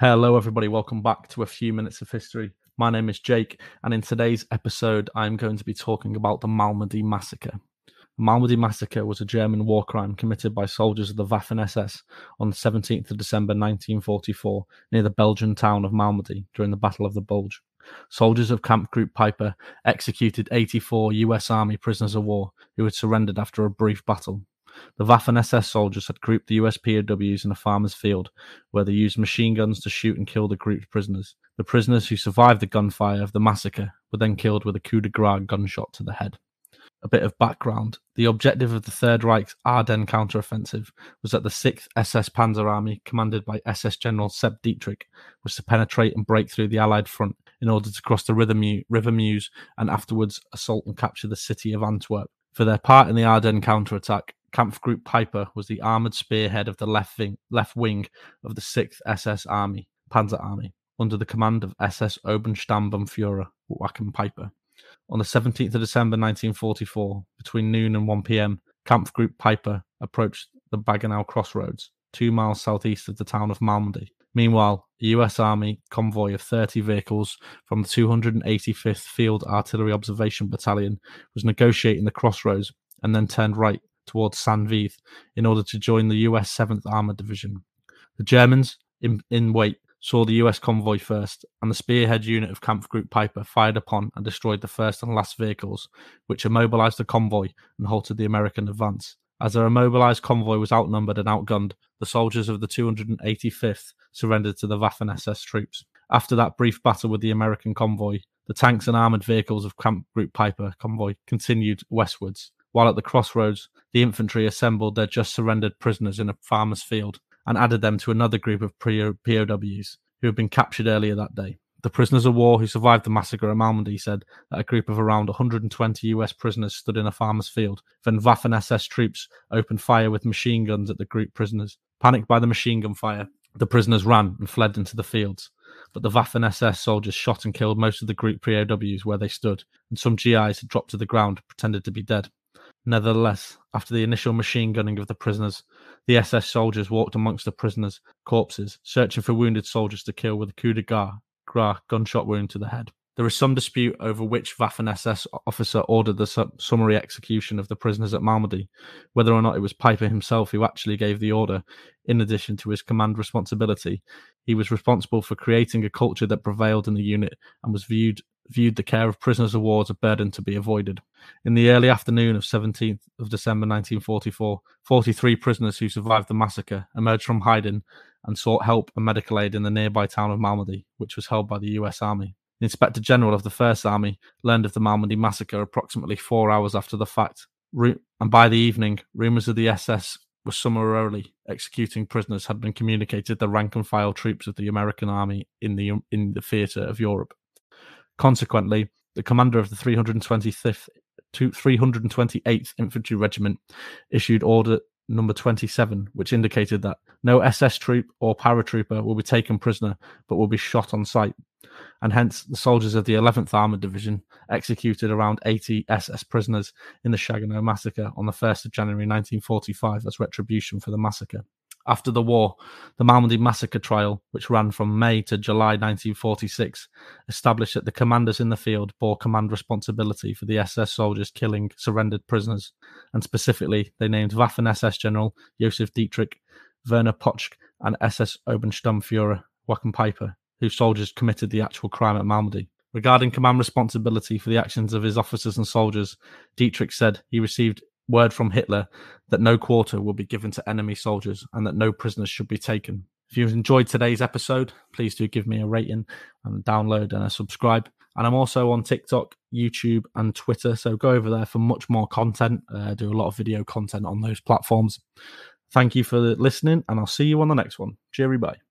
Hello, everybody. Welcome back to a few minutes of history. My name is Jake, and in today's episode, I'm going to be talking about the Malmedy Massacre. The Malmedy Massacre was a German war crime committed by soldiers of the Waffen SS on the 17th of December 1944 near the Belgian town of Malmedy during the Battle of the Bulge. Soldiers of Kampfgruppe Peiper executed 84 US Army prisoners of war who had surrendered after a brief battle. The Waffen SS soldiers had grouped the US POWs in a farmer's field, where they used machine guns to shoot and kill the grouped prisoners. The prisoners who survived the gunfire of the massacre were then killed with a coup de grace gunshot to the head. A bit of background. The objective of the Third Reich's Ardennes counteroffensive was that the 6th SS Panzer Army, commanded by SS General Sepp Dietrich, was to penetrate and break through the Allied front in order to cross the River Meuse and afterwards assault and capture the city of Antwerp. For their part in the Ardennes counterattack, Kampfgruppe Peiper was the armoured spearhead of the left wing, left wing of the 6th SS Army, Panzer Army, under the command of SS Obersturmbannführer Joachim Peiper. On the 17th of December 1944, between noon and 1 pm, Kampfgruppe Peiper approached the Bagenau crossroads, two miles southeast of the town of Malmedy. Meanwhile, a US Army convoy of 30 vehicles from the 285th Field Artillery Observation Battalion was negotiating the crossroads and then turned right towards Saint-Vith in order to join the US 7th Armored Division. The Germans, in, in wait, saw the US convoy first, and the spearhead unit of Kampfgruppe Peiper fired upon and destroyed the first and last vehicles, which immobilized the convoy and halted the American advance. As their immobilized convoy was outnumbered and outgunned, the soldiers of the 285th surrendered to the Waffen SS troops. After that brief battle with the American convoy, the tanks and armored vehicles of Kampfgruppe Peiper convoy continued westwards, while at the crossroads, the infantry assembled their just surrendered prisoners in a farmer's field and added them to another group of POWs who had been captured earlier that day. The prisoners of war who survived the massacre at Malmedy said that a group of around 120 US prisoners stood in a farmer's field. Then Waffen SS troops opened fire with machine guns at the group prisoners. Panicked by the machine gun fire, the prisoners ran and fled into the fields. But the Waffen SS soldiers shot and killed most of the group POWs where they stood, and some GIs had dropped to the ground, pretended to be dead. Nevertheless, after the initial machine gunning of the prisoners, the SS soldiers walked amongst the prisoners' corpses, searching for wounded soldiers to kill with a coup de grace gunshot wound to the head. There is some dispute over which Waffen SS officer ordered the su- summary execution of the prisoners at Malmedy, whether or not it was Peiper himself who actually gave the order. In addition to his command responsibility, he was responsible for creating a culture that prevailed in the unit and was viewed viewed the care of prisoners of war as a burden to be avoided. In the early afternoon of 17th of December 1944, 43 prisoners who survived the massacre emerged from hiding and sought help and medical aid in the nearby town of Malmedy, which was held by the US Army. The Inspector General of the First Army learned of the Malmedy massacre approximately four hours after the fact, and by the evening, rumours of the SS were summarily executing prisoners had been communicated to the rank and file troops of the American Army in the in the theatre of Europe. Consequently, the commander of the 325th 328th Infantry Regiment issued order number 27, which indicated that no SS troop or paratrooper will be taken prisoner but will be shot on sight. And hence, the soldiers of the 11th Armoured Division executed around 80 SS prisoners in the Chenogne massacre on the 1st of January 1945 as retribution for the massacre after the war, the Malmedy massacre trial, which ran from May to July 1946, established that the commanders in the field bore command responsibility for the SS soldiers killing surrendered prisoners, and specifically they named Waffen SS General Josef Dietrich, Werner Pötschke, and SS Obersturmbannführer Joachim Peiper, whose soldiers committed the actual crime at Malmedy. Regarding command responsibility for the actions of his officers and soldiers, Dietrich said he received word from Hitler that no quarter will be given to enemy soldiers and that no prisoners should be taken. If you've enjoyed today's episode, please do give me a rating and download and a subscribe. And I'm also on TikTok, YouTube, and Twitter. So go over there for much more content. Uh, do a lot of video content on those platforms. Thank you for listening, and I'll see you on the next one. Cheery bye.